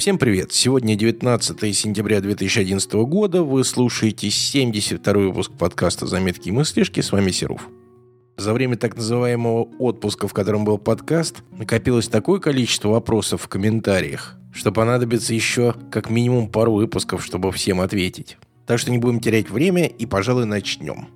Всем привет! Сегодня 19 сентября 2011 года. Вы слушаете 72 выпуск подкаста «Заметки и мыслишки». С вами Серов. За время так называемого отпуска, в котором был подкаст, накопилось такое количество вопросов в комментариях, что понадобится еще как минимум пару выпусков, чтобы всем ответить. Так что не будем терять время и, пожалуй, начнем.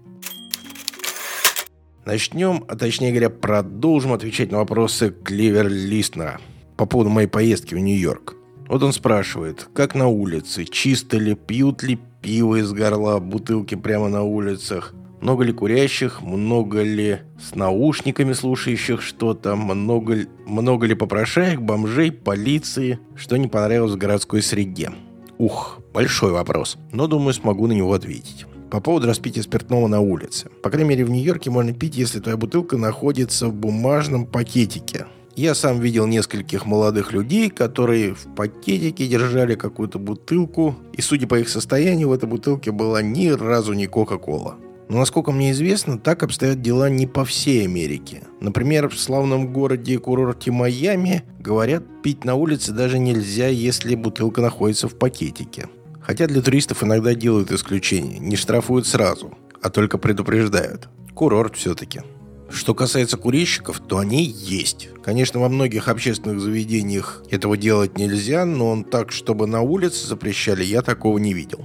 Начнем, а точнее говоря, продолжим отвечать на вопросы Кливер Листнера по поводу моей поездки в Нью-Йорк. Вот он спрашивает, как на улице, чисто ли, пьют ли пиво из горла, бутылки прямо на улицах, много ли курящих, много ли с наушниками слушающих что-то, много, много ли попрошаек, бомжей, полиции, что не понравилось в городской среде. Ух, большой вопрос, но думаю смогу на него ответить. По поводу распития спиртного на улице. По крайней мере, в Нью-Йорке можно пить, если твоя бутылка находится в бумажном пакетике. Я сам видел нескольких молодых людей, которые в пакетике держали какую-то бутылку, и, судя по их состоянию, в этой бутылке была ни разу не Кока-Кола. Но, насколько мне известно, так обстоят дела не по всей Америке. Например, в славном городе курорте Майами, говорят, пить на улице даже нельзя, если бутылка находится в пакетике. Хотя для туристов иногда делают исключение, не штрафуют сразу, а только предупреждают. Курорт все-таки. Что касается курильщиков, то они есть. Конечно, во многих общественных заведениях этого делать нельзя, но он так, чтобы на улице запрещали, я такого не видел.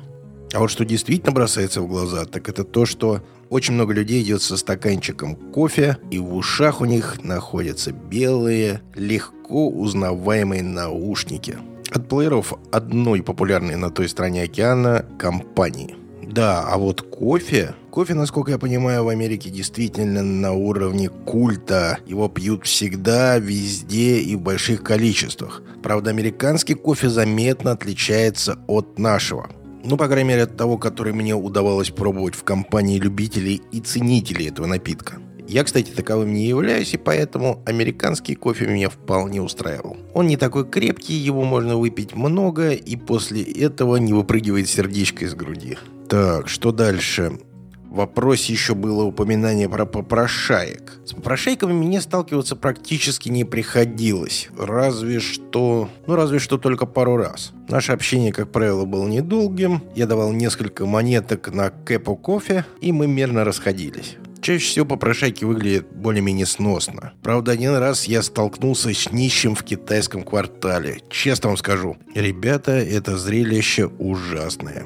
А вот что действительно бросается в глаза, так это то, что очень много людей идет со стаканчиком кофе, и в ушах у них находятся белые, легко узнаваемые наушники. От плееров одной популярной на той стороне океана компании. Да, а вот кофе... Кофе, насколько я понимаю, в Америке действительно на уровне культа. Его пьют всегда, везде и в больших количествах. Правда, американский кофе заметно отличается от нашего. Ну, по крайней мере, от того, который мне удавалось пробовать в компании любителей и ценителей этого напитка. Я, кстати, таковым не являюсь, и поэтому американский кофе меня вполне устраивал. Он не такой крепкий, его можно выпить много, и после этого не выпрыгивает сердечко из груди. Так, что дальше? Вопросе еще было упоминание про попрошаек. С попрошайками мне сталкиваться практически не приходилось. Разве что... Ну, разве что только пару раз. Наше общение, как правило, было недолгим. Я давал несколько монеток на кэпу кофе, и мы мирно расходились. Чаще всего попрошайки выглядят более-менее сносно. Правда, один раз я столкнулся с нищим в китайском квартале. Честно вам скажу, ребята, это зрелище ужасное.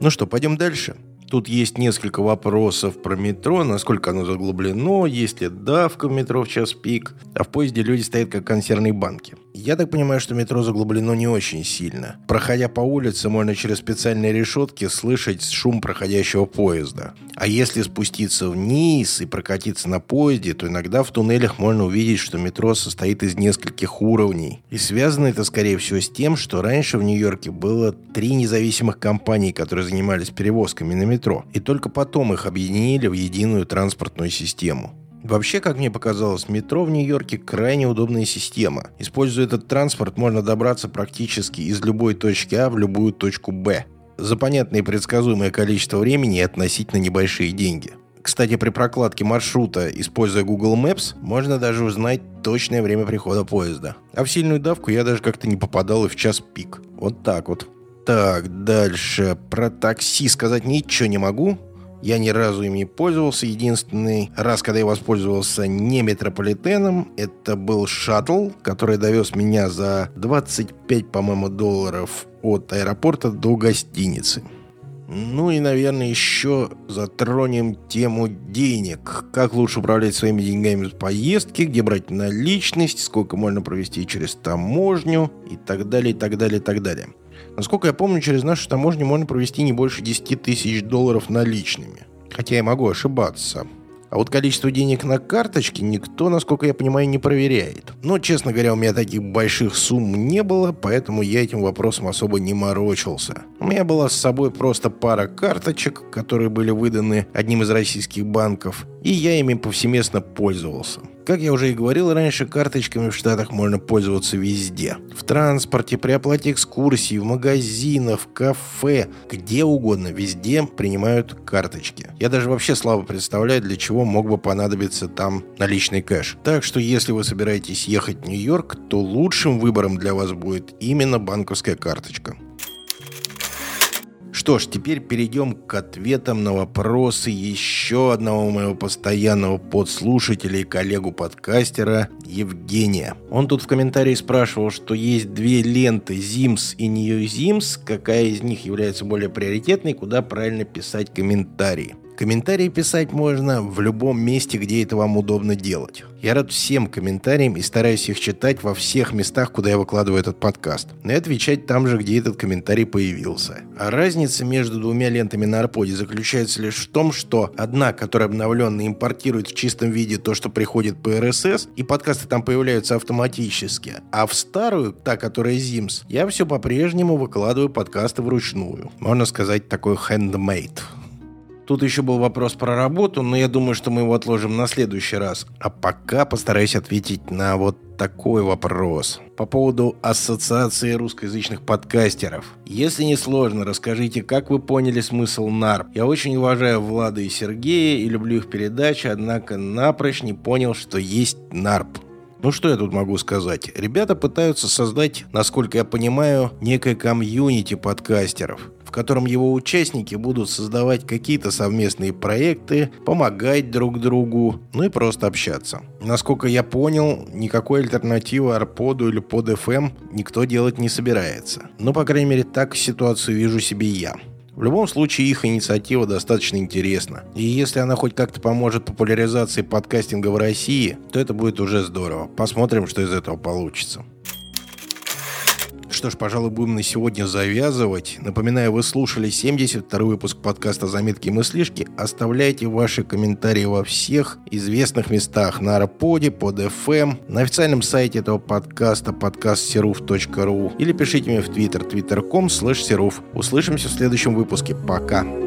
Ну что, пойдем дальше. Тут есть несколько вопросов про метро, насколько оно заглублено, есть ли давка в метро в час пик, а в поезде люди стоят как консервные банки. Я так понимаю, что метро заглублено не очень сильно. Проходя по улице, можно через специальные решетки слышать шум проходящего поезда. А если спуститься вниз и прокатиться на поезде, то иногда в туннелях можно увидеть, что метро состоит из нескольких уровней. И связано это, скорее всего, с тем, что раньше в Нью-Йорке было три независимых компании, которые занимались перевозками на метро. И только потом их объединили в единую транспортную систему. Вообще, как мне показалось, метро в Нью-Йорке крайне удобная система. Используя этот транспорт, можно добраться практически из любой точки А в любую точку Б. За понятное и предсказуемое количество времени и относительно небольшие деньги. Кстати, при прокладке маршрута, используя Google Maps, можно даже узнать точное время прихода поезда. А в сильную давку я даже как-то не попадал и в час пик. Вот так вот. Так, дальше. Про такси сказать ничего не могу. Я ни разу им не пользовался. Единственный раз, когда я воспользовался не метрополитеном, это был шаттл, который довез меня за 25, по-моему, долларов от аэропорта до гостиницы. Ну и, наверное, еще затронем тему денег. Как лучше управлять своими деньгами в поездке, где брать наличность, сколько можно провести через таможню и так далее, и так далее, и так далее. Насколько я помню, через нашу таможню можно провести не больше 10 тысяч долларов наличными. Хотя я могу ошибаться. А вот количество денег на карточке никто, насколько я понимаю, не проверяет. Но, честно говоря, у меня таких больших сумм не было, поэтому я этим вопросом особо не морочился. У меня была с собой просто пара карточек, которые были выданы одним из российских банков, и я ими повсеместно пользовался. Как я уже и говорил раньше, карточками в Штатах можно пользоваться везде. В транспорте, при оплате экскурсий, в магазинах, в кафе, где угодно, везде принимают карточки. Я даже вообще слабо представляю, для чего мог бы понадобиться там наличный кэш. Так что если вы собираетесь ехать в Нью-Йорк, то лучшим выбором для вас будет именно банковская карточка. Что ж, теперь перейдем к ответам на вопросы еще одного моего постоянного подслушателя и коллегу-подкастера Евгения. Он тут в комментарии спрашивал, что есть две ленты ZIMS и New ZIMS, какая из них является более приоритетной, куда правильно писать комментарии. Комментарии писать можно в любом месте, где это вам удобно делать. Я рад всем комментариям и стараюсь их читать во всех местах, куда я выкладываю этот подкаст. И отвечать там же, где этот комментарий появился. А разница между двумя лентами на Арподе заключается лишь в том, что одна, которая обновленно импортирует в чистом виде то, что приходит по RSS, и подкасты там появляются автоматически. А в старую, та, которая ZIMS, я все по-прежнему выкладываю подкасты вручную. Можно сказать, такой handmade. Тут еще был вопрос про работу, но я думаю, что мы его отложим на следующий раз. А пока постараюсь ответить на вот такой вопрос. По поводу Ассоциации русскоязычных подкастеров. Если не сложно, расскажите, как вы поняли смысл НАРП. Я очень уважаю Влада и Сергея и люблю их передачи, однако напрочь не понял, что есть НАРП. Ну что я тут могу сказать? Ребята пытаются создать, насколько я понимаю, некое комьюнити подкастеров в котором его участники будут создавать какие-то совместные проекты, помогать друг другу, ну и просто общаться. Насколько я понял, никакой альтернативы Арподу или под FM никто делать не собирается. Но, по крайней мере, так ситуацию вижу себе я. В любом случае, их инициатива достаточно интересна. И если она хоть как-то поможет популяризации подкастинга в России, то это будет уже здорово. Посмотрим, что из этого получится. Что ж, пожалуй, будем на сегодня завязывать. Напоминаю, вы слушали 72 выпуск подкаста «Заметки и мыслишки». Оставляйте ваши комментарии во всех известных местах. На Арподе, под FM, на официальном сайте этого подкаста подкастсеруф.ру или пишите мне в твиттер twitter.com slash Услышимся в следующем выпуске. Пока.